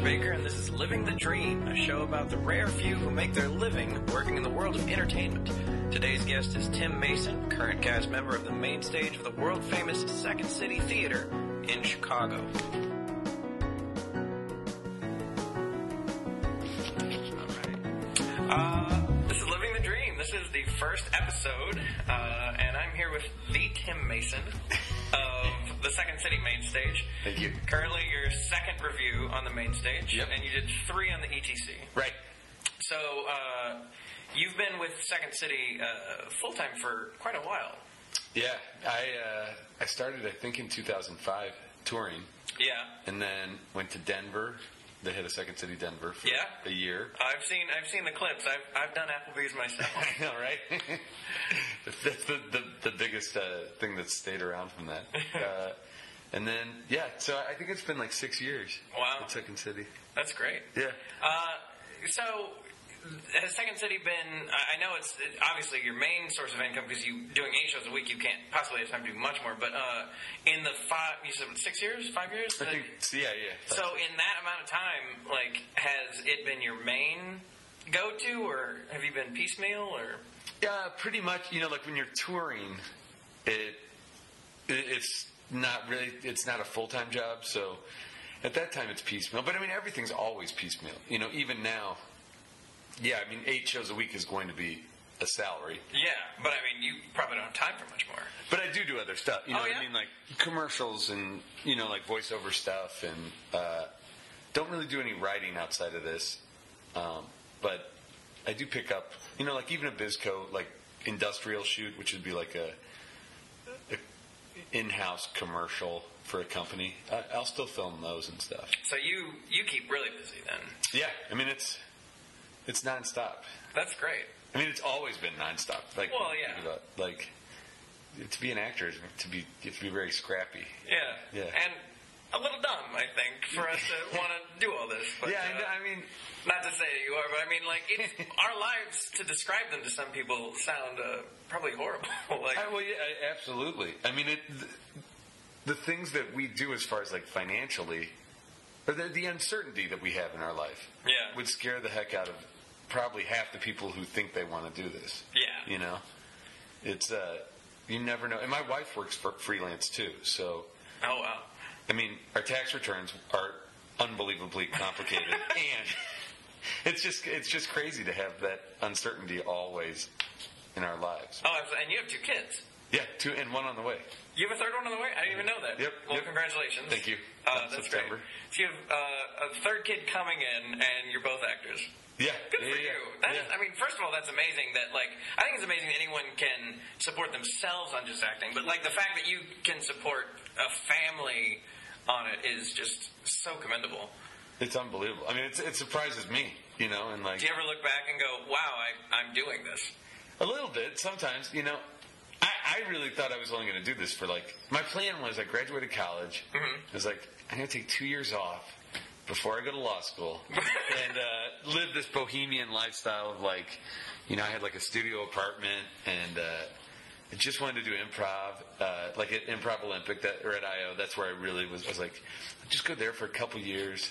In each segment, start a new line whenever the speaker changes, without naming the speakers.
Baker, and this is Living the Dream, a show about the rare few who make their living working in the world of entertainment. Today's guest is Tim Mason, current cast member of the main stage of the world famous Second City Theater in Chicago. Uh, this is Living the Dream. This is the first episode, uh, and I'm here with the Tim Mason the Second City main stage.
Thank you.
Currently, your second revue on the main stage,
Yep.
and you did three on the ETC.
Right.
So, uh, you've been with Second City uh, full time for quite a while.
Yeah, I uh, I started I think in 2005 touring,
Yeah.
and then went to Denver. They had a Second City Denver for
Yeah.
a year.
I've seen I've seen the clips. I've I've done Applebee's myself.
I know, right? That's the, the, the biggest uh, thing that's stayed around from that. Uh, and then, yeah, so I think it's been like six years.
Wow.
Second City.
That's great.
Yeah.
Uh, so, has Second City been? I know it's obviously your main source of income because you doing eight shows a week. You can't possibly have time to do much more. But uh, in the five, you said six years, five years.
I think, yeah, yeah.
so in that amount of time, like, has it been your main go-to, or have you been piecemeal, or?
Yeah, pretty much. You know, like when you're touring, it, it it's not really it's not a full time job. So at that time, it's piecemeal. But I mean, everything's always piecemeal. You know, even now. Yeah, I mean, eight shows a week is going to be a salary.
Yeah, but I mean, you probably don't have time for much more.
But I do do other stuff. You know
Oh,
what
yeah?
I mean? Like commercials and, you know, like voiceover stuff. And uh, don't really do any writing outside of this. Um, but I do pick up, you know, like even a Bizco, like industrial shoot, which would be like a, a in-house commercial for a company. I, I'll still film those and stuff.
So you you keep really busy then.
Yeah, I mean it's it's nonstop.
That's great.
I mean it's always been nonstop. Like
Well, yeah.
like to be an actor is to be you have to be very scrappy.
Yeah.
Yeah.
And a little dumb, I think, for us to want to do all this. But,
yeah,
uh,
I, mean,
not to say that you are, but I mean, like, it's, our lives to describe them to some people sound uh, probably horrible. like,
I, well, yeah, absolutely. I mean, it, the, the things that we do as far as like financially, or the, the uncertainty that we have in our life,
Yeah.
would scare the heck out of probably half the people who think they want to do this.
Yeah.
you know, it's uh, you never know. And my wife works for freelance too, so
oh wow.
I mean, our tax returns are unbelievably complicated, and it's just it's just crazy to have that uncertainty always in our lives.
Oh, and you have two kids.
Yeah, two and one on the way.
You have a third one on the way? I didn't even know that.
Yep,
Well,
yep.
congratulations.
Thank you.
Uh, that's
September.
great. So you have uh, a third kid coming in, and you're both actors.
Yeah,
Good for you. That is,
yeah.
I mean, first of all, that's amazing. That like, I think it's amazing that anyone can support themselves on just acting. But like, the fact that you can support a family on it is just so commendable.
It's unbelievable. I mean, it's, it surprises me, you know, and like
Do you ever look back and go, "Wow, I, I'm doing this"?
a little bit sometimes, you know. I, I really thought I was only going to do this for like my plan was I graduated college.
Mhm.
I was like, I'm going to take two years off before I go to law school and uh, live this bohemian lifestyle of like, you know, I had like a studio apartment and. Uh, I just wanted to do improv, uh, like at Improv Olympic that, or at IO. That's where I really was. I was like, just go there for a couple years.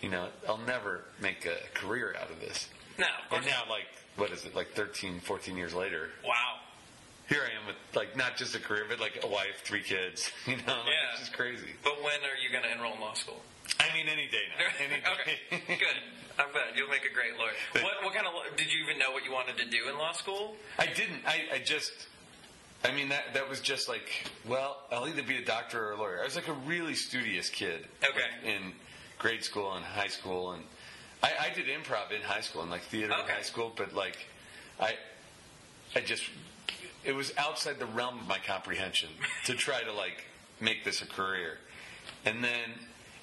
You know, I'll never make a career out of this.
No, of course.
And now, like, what is it, like 13, 14 years later,
wow.
here I am with, like, not just a career, but like a wife, three kids. You know, like,
Yeah.
it's just crazy.
But when are you going to enroll in law school?
I mean, any day now. Any day.
okay, good. I'm glad you'll make a great lawyer. What, what kind of did you even know what you wanted to do in law school?
I didn't. I, I just. I mean that that was just like well I'll either be a doctor or a lawyer. I was like a really studious kid.
Okay.
in grade school and high school and I, I did improv in high school and like theater in high school, but like I I just it was outside the realm of my comprehension to try to like make this a career. And then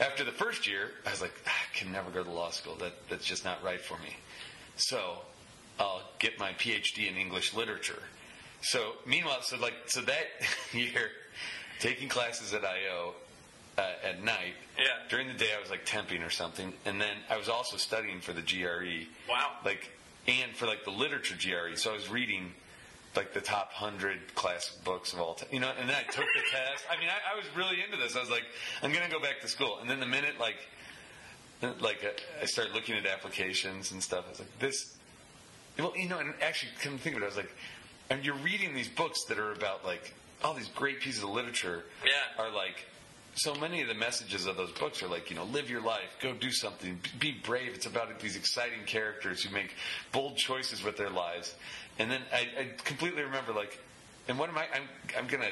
after the first year, I was like, "Ah, I can never go to law school. That that's just not right for me. So I'll get my PhD in English literature. So meanwhile, so like so that year, taking classes at IO uh, at night.
Yeah.
During the day, I was like temping or something, and then I was also studying for the GRE.
Wow.
Like, and for like the literature GRE. So I was reading like the top hundred classic books of all time. You know, and then I took the test. I mean, I, I was really into this. I was like, I'm going to go back to school. And then the minute like like I started looking at applications and stuff. I was like, this. Well, you know, and actually, come to think of it, I was like, and you're reading these books that are about like all these great pieces of literature.
Yeah.
Are like. So many of the messages of those books are like, you know, live your life, go do something, be brave. It's about these exciting characters who make bold choices with their lives. And then I, I completely remember, like, and what am I? I'm, I'm gonna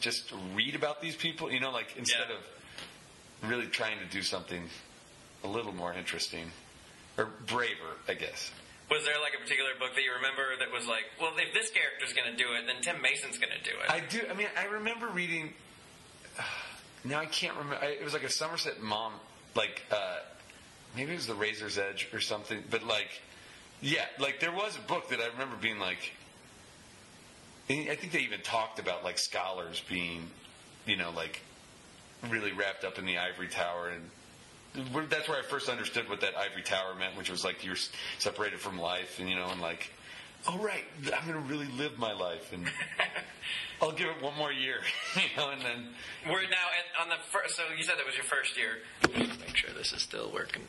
just read about these people, you know, like instead
Yeah.
of really trying to do something a little more interesting or braver, I guess.
Was there like a particular book that you remember that was like, well, if this character's going to do it, then Tim Mason's going to do it?
I do. I mean, I remember reading. Now I can't remember. I- It was like a Somerset Maugham, like uh, maybe it was The Razor's Edge or something. But like, yeah, like there was a book that I remember being like. I think they even talked about like scholars being, you know, like really wrapped up in the ivory tower and that's where I first understood what that ivory tower meant, which was like you're separated from life, and you know, and like, oh right, I'm gonna really live my life, and I'll give it one more year, you know, and then
We're now at, on the first. So you said that was your first year. Make sure this is still working.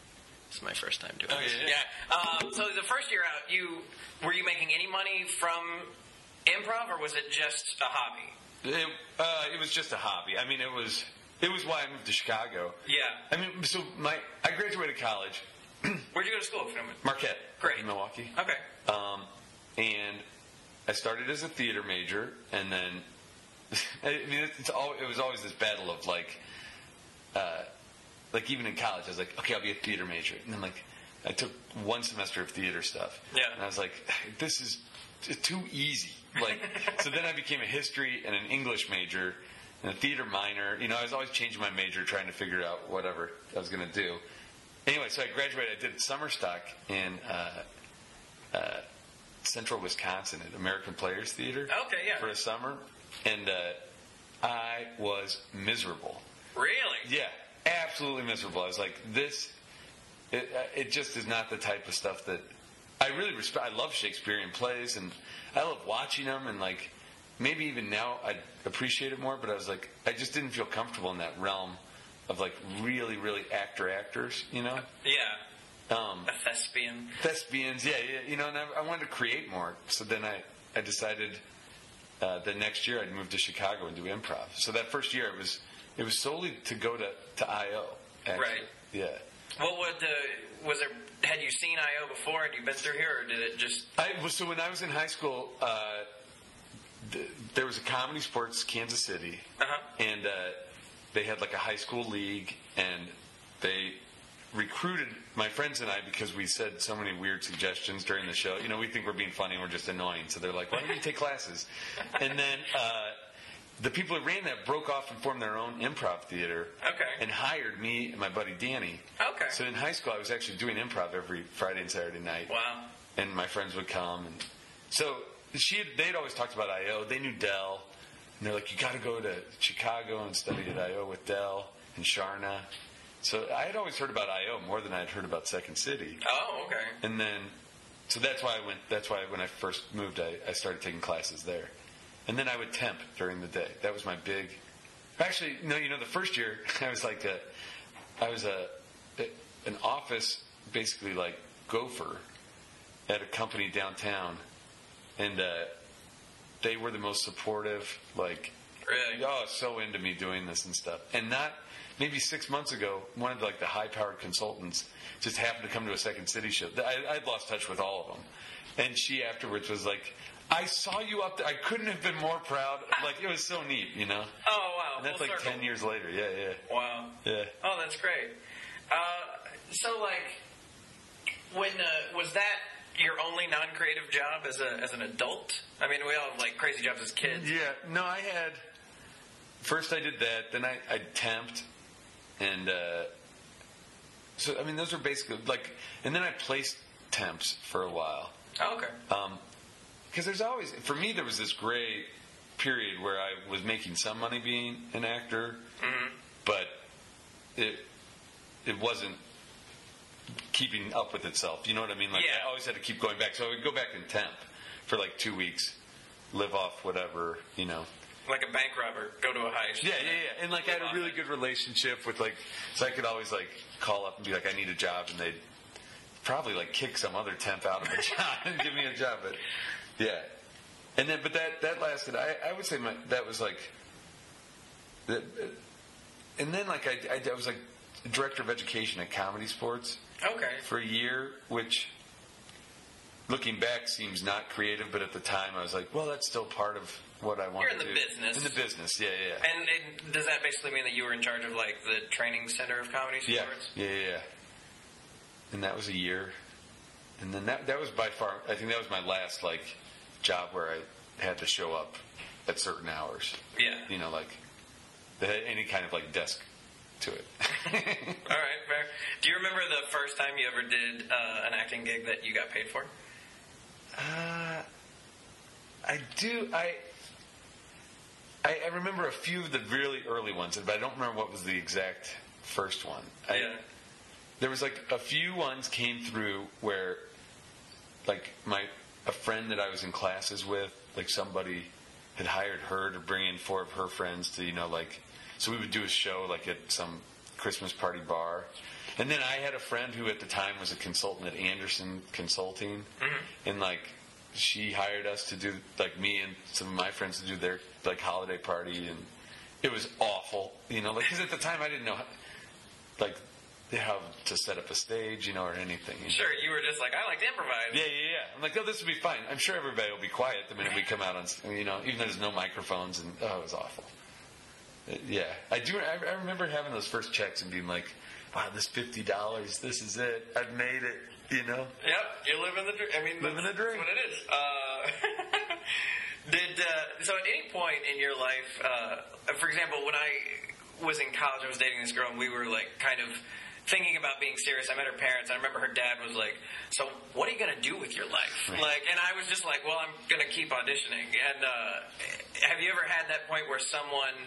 It's my first time doing
Oh,
this.
yeah,
Yeah. Um, so the first year out, you were you making any money from improv, or was it just a hobby?
it, uh, it was just a hobby. I mean, it was it was why I moved to Chicago.
Yeah.
I mean, so my I graduated college,
Where'd you go to school? If you don't?
Marquette,
Great.
in Milwaukee.
Okay.
Um, and I started as a theater major, and then I mean, it's all, it was always this battle of like, uh, like even in college, I was like, okay, I'll be a theater major, and then like, I took one semester of theater stuff,
Yeah.
and I was like, this is t- too easy. Like, so then I became a history and an English major and a theater minor. You know, I was always changing my major, trying to figure out whatever I was going to do. Anyway, so I graduated. I did summer stock in uh, uh, central Wisconsin at American Players Theater.
Okay, yeah.
For a summer, and uh, I was miserable.
Really?
Yeah, absolutely miserable. I was like, this. It, uh, it just is not the type of stuff that I really respect. I love Shakespearean plays, and I love watching them, and like maybe even now I appreciate it more. But I was like, I just didn't feel comfortable in that realm of like really, really actor actors, you know.
Yeah.
Um,
A thespian.
thespians, yeah, yeah, you know, and I, I wanted to create more. So then I, I decided uh, the next year I'd move to Chicago and do improv. So that first year it was it was solely to go to, to IO. Actually.
Right.
Yeah.
What would uh, was there? Had you seen IO before? Had you been through here, or did it just?
I well, so when I was in high school, uh, th- there was a comedy sports Kansas City,
Uh-huh.
and uh, they had like a high school league, and they recruited my friends and I because we said so many weird suggestions during the show. You know, we think we're being funny, and we're just annoying. So they're like, "Why don't you take classes?" And then. Uh, the people that ran that broke off and formed their own improv theater
Okay.
and hired me and my buddy Danny.
Okay.
So in high school, I was actually doing improv every Friday and Saturday night
Wow.
and my friends would come and so she had, they'd always talked about IO. They knew Del, and they're like, you got to go to Chicago and study at IO with Del and Charna. So I had always heard about IO more than I'd heard about Second City,
Oh, okay.
and then so that's why I went. That's why when I first moved, I, I started taking classes there, and then I would temp during the day. That was my big. Actually, no, you know, the first year I was like a, I was a, an office basically like gopher at a company downtown, and uh, they were the most supportive. Like,
Really?
oh, so into me doing this and stuff. And not maybe six months ago, one of the, like the high-powered consultants just happened to come to a Second City show. I, I'd lost touch with all of them, and she afterwards was like. I saw you up there. I couldn't have been more proud. Like it was so neat, you know.
Oh, wow.
And that's
Full
like
circle.
ten years later. Yeah, yeah,
Wow.
yeah.
Oh, that's great. Uh, so, like, when uh, was that your only non-creative job as a as an adult? I mean, we all have like crazy jobs as kids.
Yeah, no, I had. First, I did that. Then I, I temped, and uh, so I mean, those are basically like. And then I placed temps for a while
Oh, okay.
Because there's always for me there was this gray period where I was making some money being an actor, mm-hmm. but it it wasn't keeping up with itself. You know what I mean? Like
Yeah.
I always had to keep going back. So I would go back and temp for like two weeks, live off whatever, you know.
like a bank robber go to a heist.
Yeah, yeah, yeah. And like I had a really good relationship with like, so I could always like call up and be like, I need a job, and they'd probably like kick some other temp out of a job and give me a job. But yeah, and then but that that lasted. I I would say my that was like, the, and then like I, I I was like director of education at Comedy Sports
Okay.
for a year, which looking back seems not creative, but at the time I was like, well, that's still part of what I want
You're in the
do.
business.
In the business, yeah, yeah. yeah.
And it, does that basically mean that you were in charge of like the training center of comedy sports?
yeah, yeah, yeah. And that was a year, and then that that was by far. I think that was my last like job where I had to show up at certain hours.
Yeah.
You know, like that had any kind of like desk to it.
All right, fair. Do you remember the first time you ever did uh, an acting gig that you got paid for?
Uh, I do. I, I I remember a few of the really early ones, but I don't remember what was the exact first one. I,
yeah.
There was like a few ones came through where, like my a friend that I was in classes with, like somebody had hired her to bring in four of her friends to you know like, so we would do a show like at some Christmas party bar. And then I had a friend who at the time was a consultant at Andersen Consulting, mm-hmm. and like she hired us to do like me and some of my friends to do their like holiday party, and it was awful, you know, like because at the time I didn't know how, like how to set up a stage, you know, or anything. you know.
Sure, you were just like, I like to improvise.
Yeah, yeah, yeah. I'm like, oh, this will be fine. I'm sure everybody will be quiet the minute we come out on, you know, even though there's no microphones, and oh, it was awful. Uh, Yeah, I do. I, I remember having those first checks and being like, wow, this fifty dollars, this is it. I've made it. You know.
Yep, you live in the dream. I mean,
Living the dream.
That's what it is. Uh, did uh, so at any point in your life, uh, for example, when I was in college, I was dating this girl, and we were like kind of thinking about being serious. I met her parents. I remember her dad was like, "So what are you going to do with your life?"
Right.
Like, and I was just like, "Well, I'm going to keep auditioning." And uh, have you ever had that point where someone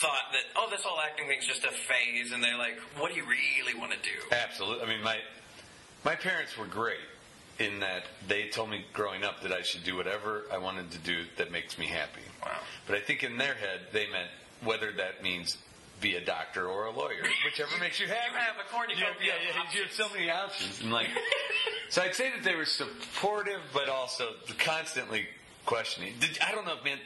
thought that, "Oh, this whole acting thing's just a phase," and they're like, "What do you really want to do?"
Absolutely. I mean, my my parents were great in that they told me growing up that I should do whatever I wanted to do that makes me happy.
Wow.
But I think in their head they meant whether that means be a doctor or a lawyer, whichever makes you happy.
You have a cornucopia
You have- yeah, yeah, you have so many options. And like, so I'd say that they were supportive, but also constantly questioning. Did, I don't know, man.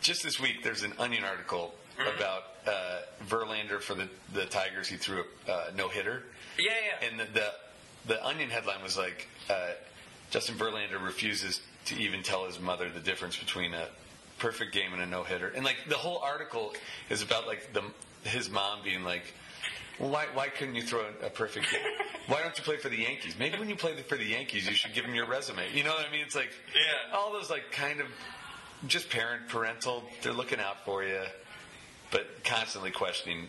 Just this week, there's an Onion article
Mm-hmm.
about uh, Verlander for the the Tigers. He threw a uh, no hitter.
Yeah, yeah.
And the, the the Onion headline was like, uh, Justin Verlander refuses to even tell his mother the difference between a perfect game and a no hitter. And like the whole article is about like the his mom being like, well, why why couldn't you throw a, perfect game? Why don't you play for the Yankees? Maybe when you play for the Yankees, you should give them your resume. You know what I mean? It's like
Yeah.
all those like kind of just parent parental. They're looking out for you, but constantly questioning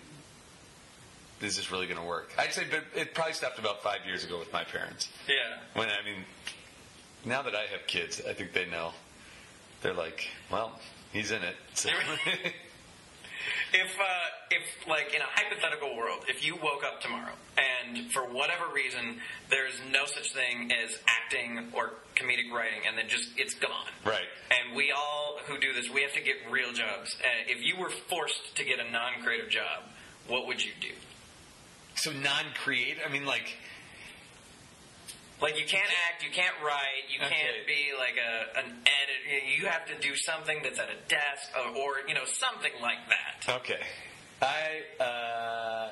is this really going to work? I'd say, but it probably stopped about five years ago with my parents.
yeah.
When I mean, now that I have kids, I think they know. They're like, well, he's in it. So.
If, uh, if like in a hypothetical world, if you woke up tomorrow and for whatever reason there's no such thing as acting or comedic writing, and then just it's gone,
right.
and we all who do this, we have to get real jobs. Uh, if you were forced to get a non-creative job, what would you do?
So non-creative. I mean, like,
Like you can't act, you can't write, you
Okay.
can't be like a an editor. You have to do something that's at a desk or, or you know something like that.
okay, I uh,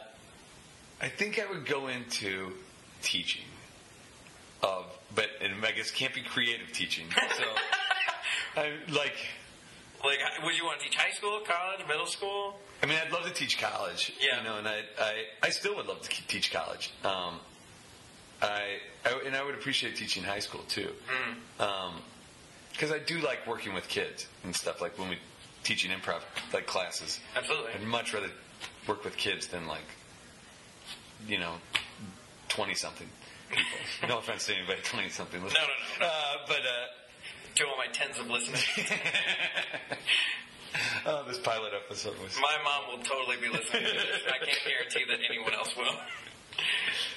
I think I would go into teaching of, but and I guess can't be creative teaching. So, I like.
Like, would you want to teach high school, college, middle school?
I mean, I'd love to teach college.
Yeah.
You know, and I, I, I still would love to teach college. Um, I, I, and I would appreciate teaching high school too. Because I do like working with kids and stuff. Like when we teaching improv, like classes.
Absolutely.
I'd much rather work with kids than like, you know, twenty something people. no offense to anybody, twenty something.
No, no, no, no.
Uh, but. Uh,
To all my tens of listeners,
oh, this pilot episode was.
my mom will totally be listening to this. I can't guarantee that anyone else will.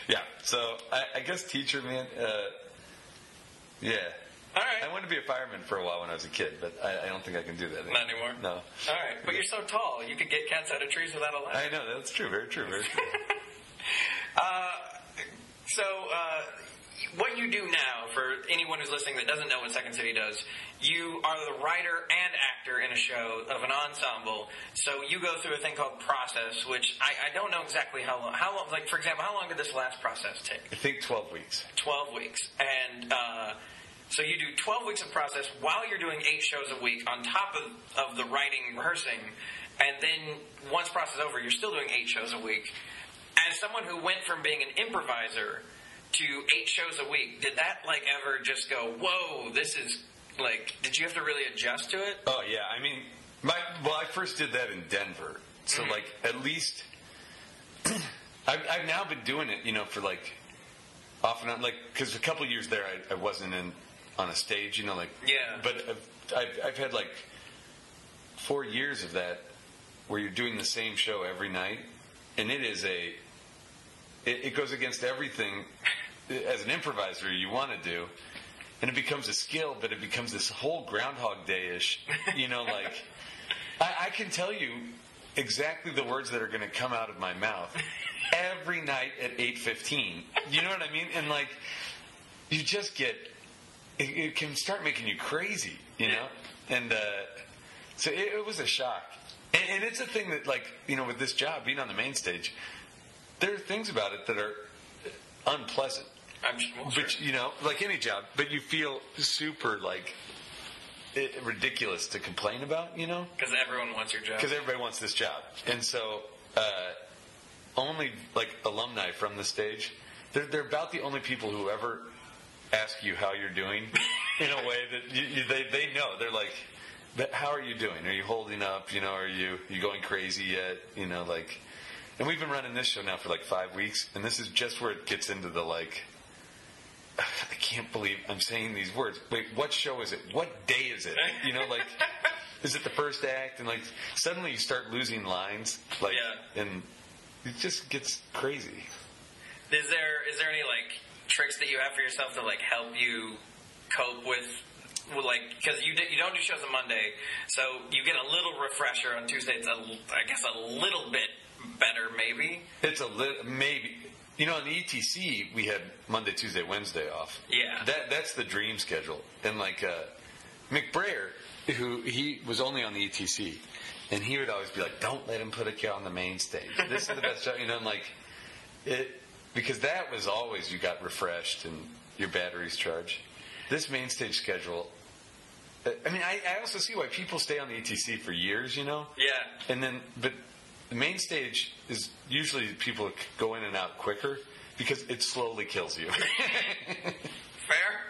Yeah. So I, I guess teacher, man. Uh, yeah.
All right.
I wanted to be a fireman for a while when I was a kid, but I, I don't think I can do that anymore.
Not anymore?
No.
All right. But you're so tall. You could get cats out of trees without a ladder.
I know, that's true. Very true. Very true.
So, uh, what you do now, for anyone who's listening that doesn't know what Second City does, you are the writer and actor in a show of an ensemble. So you go through a thing called process, which I, I don't know exactly how long. How long? Like, for example, how long did this last process take?
I think 12 weeks.
12 weeks. And uh, so you do 12 weeks of process while you're doing eight shows a week on top of, of the writing, rehearsing. And then once process is over, you're still doing eight shows a week. As someone who went from being an improviser to eight shows a week, did that like ever just go, whoa, this is like, did you have to really adjust to it?
Oh yeah, I mean, my well, I first did that in Denver, so mm-hmm. like at least I've, I've now been doing it, you know, for like off and on, like because a couple years there I, I wasn't in on a stage, you know, like
Yeah.
But I've, I've I've had like four years of that where you're doing the same show every night, and it is a it, it goes against everything as an improviser you want to do and it becomes a skill, but it becomes this whole Groundhog Day ish. You know, like I, I can tell you exactly the words that are going to come out of my mouth every night at eight fifteen. You know what I mean? And like, you just get it, it can start making you crazy. You know, and uh, so it, it was a shock. And, and it's a thing that, like, you know, with this job being on the main stage, there are things about it that are unpleasant.
I'm sure.
But you know, like any job, but you feel super like it, ridiculous to complain about, you know,
Because everyone wants your job.
because everybody wants this job, and so uh, only like alumni from the stage, they're they're about the only people who ever ask you how you're doing in a way that you, you, they they know. They're like, "But how are you doing? Are you holding up? You know, are you you going crazy yet? You know, like." And we've been running this show now for like five weeks, and this is just where it gets into the like. I can't believe I'm saying these words. Wait, what show is it? What day is it? You know, like, is it the first act? And like, suddenly you start losing lines, like,
Yeah.
and it just gets crazy.
Is there is there any like tricks that you have for yourself to like help you cope with, with like because you did, you don't do shows on Monday, so you get a little refresher on Tuesday. It's a I guess a little bit better maybe.
It's a little maybe. You know, on the ETC, we had Monday, Tuesday, Wednesday off.
Yeah.
That that's the dream schedule. And like uh, McBrayer, who he was only on the ETC, and he would always be like, "Don't let him put a kid on the main stage. This is the best show." You know, and like it because that was always you got refreshed and your batteries charged. This main stage schedule. uh, I mean, I, I also see why people stay on the ETC for years. You know.
Yeah.
And then, but the main stage is usually people go in and out quicker because it slowly kills you.
Fair,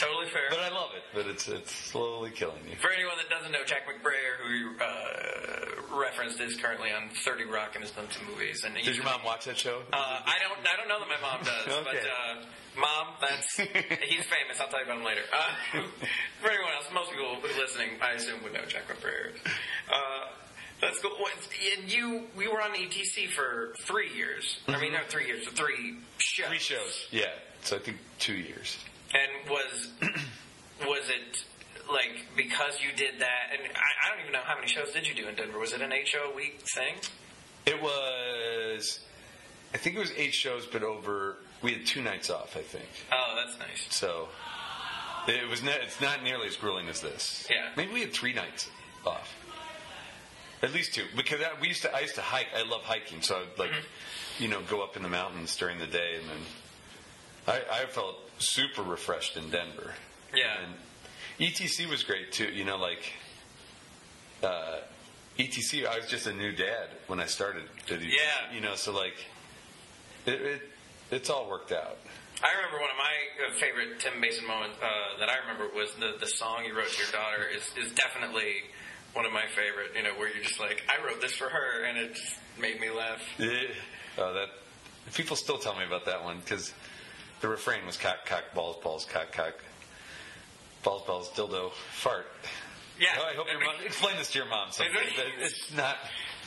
totally fair.
but I love it. But it's it's slowly killing you.
For anyone that doesn't know, Jack McBrayer, who you uh, referenced, is currently on Thirty Rock and has done some movies. And
Did your mom watch that show?
Uh, I don't. I don't know that my mom does. But
Okay.
uh, mom, that's he's famous. I'll tell you about him later. Uh, for anyone else, most people listening, I assume would know Jack McBrayer. Cool. What- And you, we were on ETC for three years. I mean, not three years, but three shows.
Mm-hmm. Three shows. Yeah. So I think two years.
And was was it like because you did that? And I, I don't even know how many shows did you do in Denver. Was it an eight show a week thing?
It was. I think it was eight shows, but over. We had two nights off. I think.
Oh, that's nice.
So it was. Ne- it's not nearly as grueling as this.
Yeah.
Maybe we had three nights off. At least two, because that, we used to. I used to hike. I love hiking, so I'd like, you know, go up in the mountains during the day, and then I, I felt super refreshed in Denver.
Yeah.
And ETC was great too. You know, like uh, ETC. I was just a new dad when I started. At ETC,
Yeah.
You know, so like it, it it's all worked out.
I remember one of my uh, favorite Tim Mason moments uh, that I remember was the the song you wrote to your daughter is is definitely one of my favorite. You know, where you're just like, I wrote this for her, and it made me laugh.
Yeah. Oh, that people still tell me about that one because the refrain was cock, cock, balls, balls, cock, cock, balls, balls, dildo, fart.
Yeah.
Oh, I hope your mom explain this to your mom. Someday. It's not.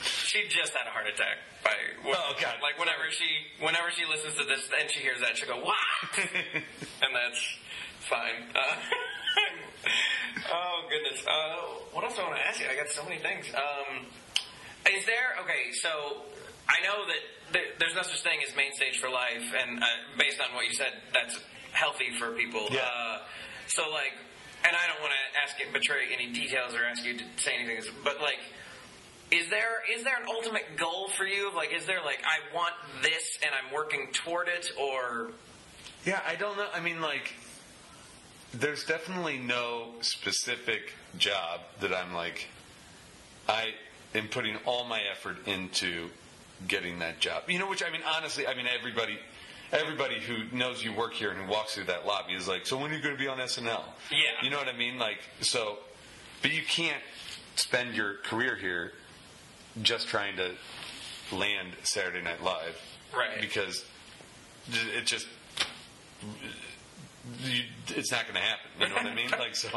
She just had a heart attack. By
Oh, God.
Like whenever she whenever she listens to this and she hears that, she'll go what? and that's fine. Uh, oh goodness. Uh, what else do I want to ask you? I got so many things. Um, is there okay? So I know that there, there's no such thing as main stage for life, and uh, based on what you said, that's healthy for people.
Yeah.
Uh, so like, and I don't want to ask it betray any details or ask you to say anything, but like. Is there is there an ultimate goal for you? Like, is there like I want this and I'm working toward it, or
Yeah, I don't know. I mean, like, there's definitely no specific job that I'm like, I am putting all my effort into getting that job. You know, which I mean, honestly, I mean, everybody. Everybody who knows you work here and who walks through that lobby is like, so when are you going to be on SNL?
Yeah.
You know what I mean? Like, so, but you can't spend your career here just trying to land Saturday Night Live.
Right.
Because it just you, it's not going to happen. You know what I mean? Like so,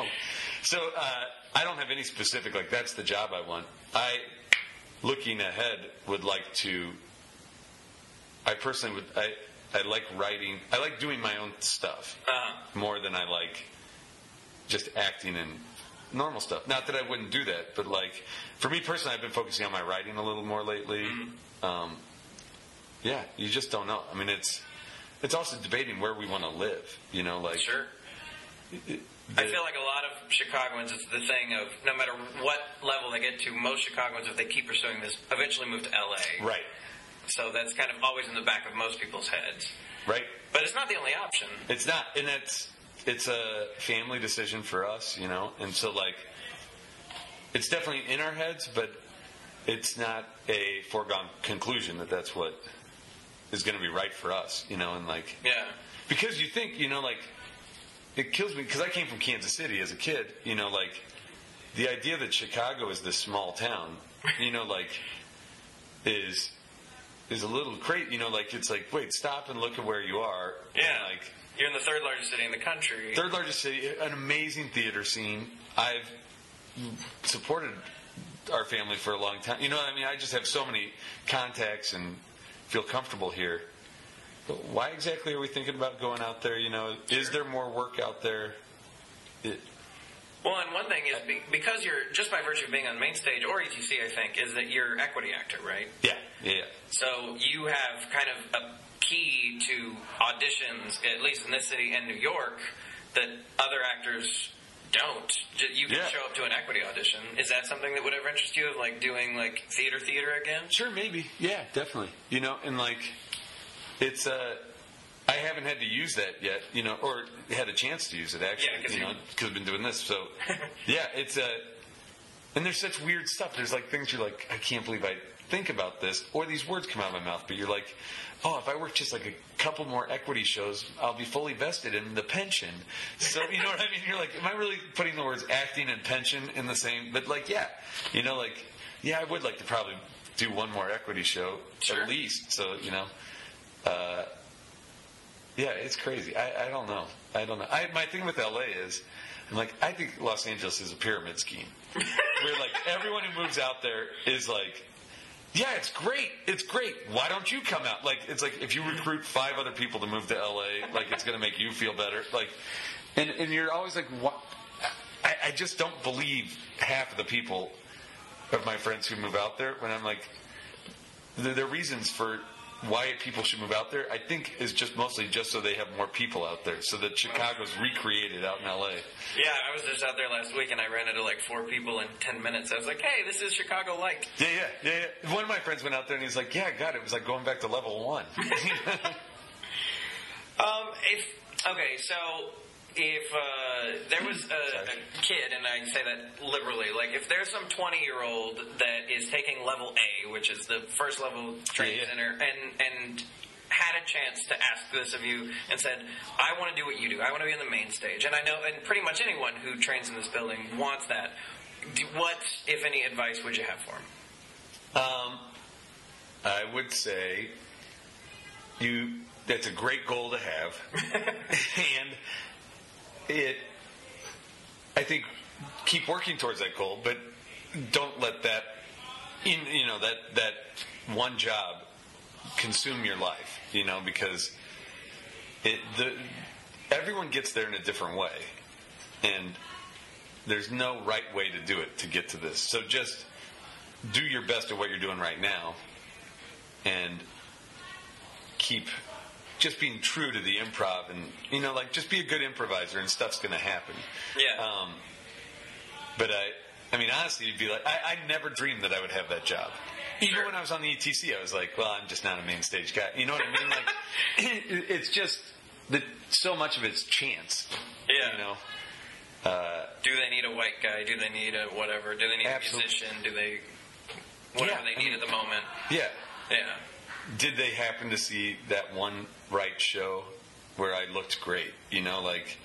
so uh, I don't have any specific like that's the job I want. I, looking ahead, would like to. I personally would. I I like writing. I like doing my own stuff
uh,
more than I like just acting and normal stuff. Not that I wouldn't do that, but like for me personally, I've been focusing on my writing a little more lately. Um, yeah, you just don't know. I mean, it's it's also debating where we want to live. You know, like
sure. I feel like a lot of Chicagoans, it's the thing of no matter what level they get to, most Chicagoans, if they keep pursuing this, eventually move to LA.
right,
So that's kind of always in the back of most people's heads.
right.
But it's not the only option.
It's not, and it's it's a family decision for us, you know, and so like it's definitely in our heads, but it's not a foregone conclusion that that's what is going to be right for us, you know, and like
Yeah.
because you think, you know, like it kills me because I came from Kansas City as a kid, you know, like the idea that Chicago is this small town, you know, like is is a little crazy, you know, like it's like wait, stop and look at where you are, and,
Yeah.
like
You're in the third largest city in the country.
third largest city, an amazing theater scene. I've supported our family for a long time. You know, what I mean, I just have so many contacts and feel comfortable here. But why exactly are we thinking about going out there? You know, is there more work out there? It,
Well, and one thing is because you're just by virtue of being on main stage or ETC, I think, is that you're equity actor, right?
yeah, yeah, yeah.
So you have kind of a key to auditions, at least in this city and New York, that other actors don't. You can
Yeah.
show up to an equity audition. Is that something that would ever interest you, of like doing like theater theater again?
Sure, maybe. Yeah, definitely. You know, and like, it's uh, I haven't had to use that yet. You know, or had a chance to use it actually.
Yeah,
you know, because I've been doing this. So, yeah, it's uh, and there's such weird stuff. There's like things you're like, I can't believe I think about this, or these words come out of my mouth, but you're like, oh, if I work just like a couple more equity shows, I'll be fully vested in the pension. So you know what I mean? You're like, am I really putting the words acting and pension in the same? But like, yeah, you know, like, yeah, I would like to probably do one more equity show
Sure.
at least. So you know, uh, yeah, it's crazy. I, I don't know. I don't know. I, my thing with LA is, I'm like, I think Los Angeles is a pyramid scheme. Where like everyone who moves out there is like, yeah, it's great. It's great. Why don't you come out? Like, it's like if you recruit five other people to move to LA, like it's going to make you feel better. Like, and and you're always like, what? I, I just don't believe half of the people of my friends who move out there when I'm like, the, the reasons for why people should move out there, I think, is just mostly just so they have more people out there, so that Chicago's recreated out in LA.
Yeah, I was just out there last week and I ran into like four people in ten minutes. I was like, hey, this is Chicago like.
Yeah, yeah, yeah, yeah. One of my friends went out there and he's like, "Yeah, God, it was like going back to level one."
Um, if okay, so if uh, there was a, a kid, and I say that liberally, like if there's some 20 year old that is taking level A, which is the first level training
Yeah, yeah.
center, and and had a chance to ask this of you and said, I want to do what you do. I want to be on the main stage. And I know, and pretty much anyone who trains in this building wants that. What, if any, advice would you have for him?
Um, I would say you. That's a great goal to have, and it. I think keep working towards that goal, but don't let that. In you know that that one job consume your life. You know because it the everyone gets there in a different way. and there's no right way to do it to get to this. So just do your best at what you're doing right now, and keep just being true to the improv, and you know, like just be a good improviser, and stuff's to happen.
Yeah.
Um, but I, I mean, honestly, you'd be like, I, I never dreamed that I would have that job. Even
Sure.
when I was on the ETC, I was like, well, I'm just not a main stage guy. You know what I mean? Like, it, it's just that so much of it's chance.
Yeah.
You know. Uh,
Do they need a white guy? Do they need a whatever? Do they need
Absolutely.
a musician? Do they whatever
Yeah,
they
I
need
mean-
at the moment?
yeah.
Yeah.
Did they happen to see that one right show where I looked great? You know, like.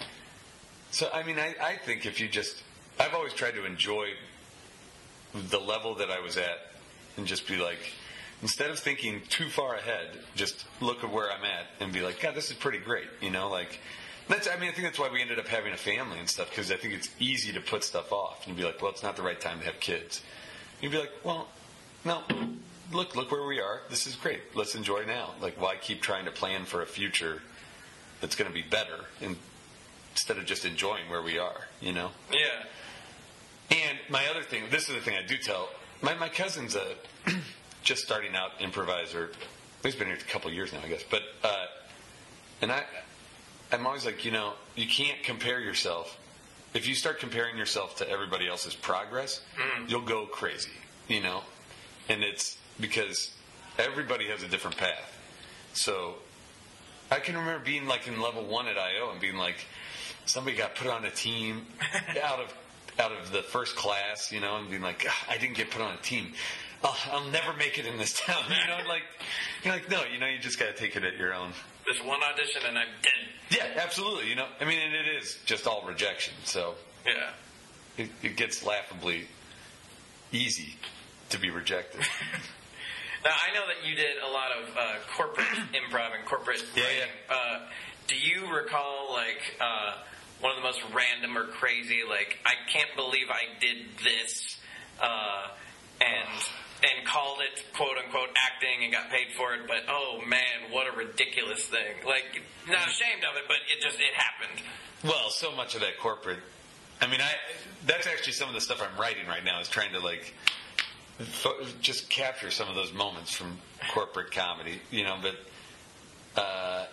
So I mean, I, I think if you just, I've always tried to enjoy the level that I was at, and just be like, instead of thinking too far ahead, just look at where I'm at and be like, God, this is pretty great. You know, like. That's, I mean, I think that's why we ended up having a family and stuff because I think it's easy to put stuff off and be like, well, it's not the right time to have kids. You'd be like, well, no, look, look where we are. This is great. Let's enjoy now. Like, why keep trying to plan for a future that's going to be better and, instead of just enjoying where we are, you know?
Yeah.
And my other thing, this is the thing I do tell my my cousin's a just starting out improviser. He's been here a couple of years now, I guess. But uh, and I, I'm always like, you know, you can't compare yourself. If you start comparing yourself to everybody else's progress, you'll go crazy, you know. And it's because everybody has a different path. So I can remember being like in level one at IO and being like, somebody got put on a team out of out of the first class, you know, and being like, "Ah, I didn't get put on a team. I'll, I'll never make it in this town, you know. Like, you're like, no, you know, you just got to take it at your own.
There's one audition and I'm dead.
Yeah, absolutely. You know, I mean, and it is just all rejection, so
Yeah.
it, it gets laughably easy to be rejected.
Now I know that you did a lot of uh, corporate improv and corporate
Yeah,
writing. Uh, do you recall like uh, one of the most random or crazy like I can't believe I did this uh, and and called it quote unquote acting and got paid for it, but oh man, what a ridiculous thing! Like not ashamed of it, but it just it happened.
Well, so much of that corporate. I mean, I that's actually some of the stuff I'm writing right now is trying to like just capture some of those moments from corporate comedy, you know. But uh,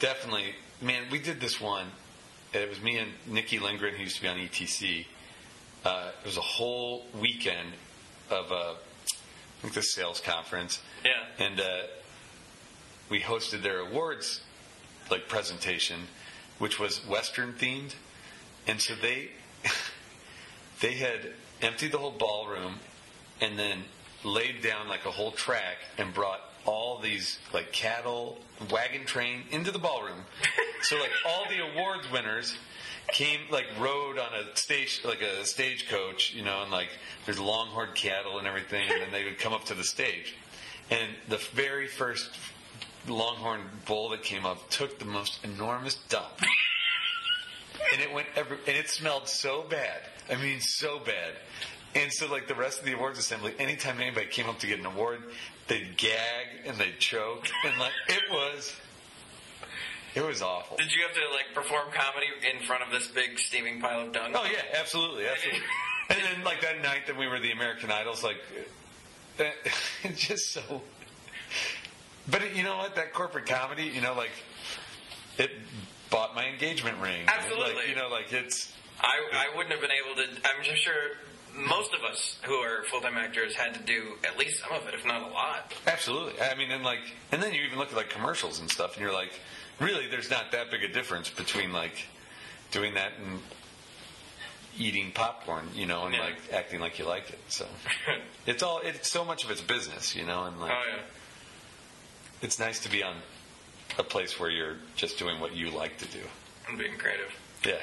definitely, man, we did this one. It was me and Nikki Lindgren, who used to be on ETC. Uh, it was a whole weekend of a, I think the sales conference,
Yeah.
and uh, we hosted their awards like presentation, which was Western themed, and so they they had emptied the whole ballroom and then laid down like a whole track and brought all these like cattle wagon train into the ballroom. so like all the awards winners came like rode on a stage like a stagecoach, you know, and like there's longhorn cattle and everything, and then they would come up to the stage. And the very first longhorn bull that came up took the most enormous dump. and it went every, and it smelled so bad. I mean, so bad. And so, like the rest of the awards assembly, anytime anybody came up to get an award, they'd gag and they'd choke, and like it was, it was awful.
Did you have to like perform comedy in front of this big steaming pile of dung?
Oh yeah, absolutely, absolutely. and then like that night that we were the American Idols, like it's just so. But it, you know what? That corporate comedy, you know, like it bought my engagement ring.
Absolutely.
Like, you know, like it's
I, I wouldn't have been able to. I'm just sure most of us who are full time actors had to do at least some of it, if not a lot.
Absolutely. I mean, and like, and then you even look at like commercials and stuff, and you're like, really, there's not that big a difference between like doing that and eating popcorn, you know, and
Yeah.
like acting like you like it. So it's all, it's so much of it's business, you know, and like,
Oh yeah.
it's nice to be on a place where you're just doing what you like to do.
I'm being creative.
Yeah.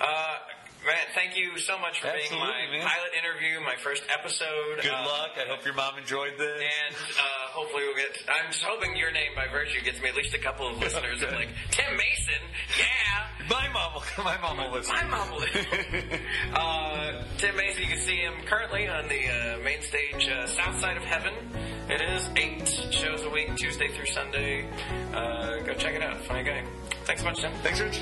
Uh, man, thank you so much for being
Absolutely,
my
man.
pilot interview, my first episode.
Good
Uh,
luck. I hope your mom enjoyed this.
And uh, hopefully we'll get. I'm just hoping your name by virtue gets me at least a couple of listeners. of like Tim Mason, yeah.
my mom will, my mom will listen.
My mom will. uh, Tim Mason, you can see him currently on the uh, main stage, uh, South Side of Heaven. It is eight shows a week, Tuesday through Sunday. Uh, go check it out. Funny guy. Thanks so much, Tim.
Thanks, Rich.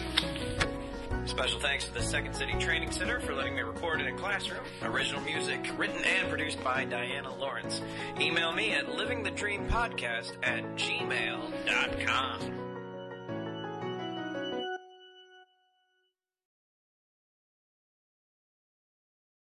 Special thanks to the Second City Training Center for letting me record in a classroom. Original music written and produced by Diana Lawrence. Email me at livingthedreampodcast at gmail.com.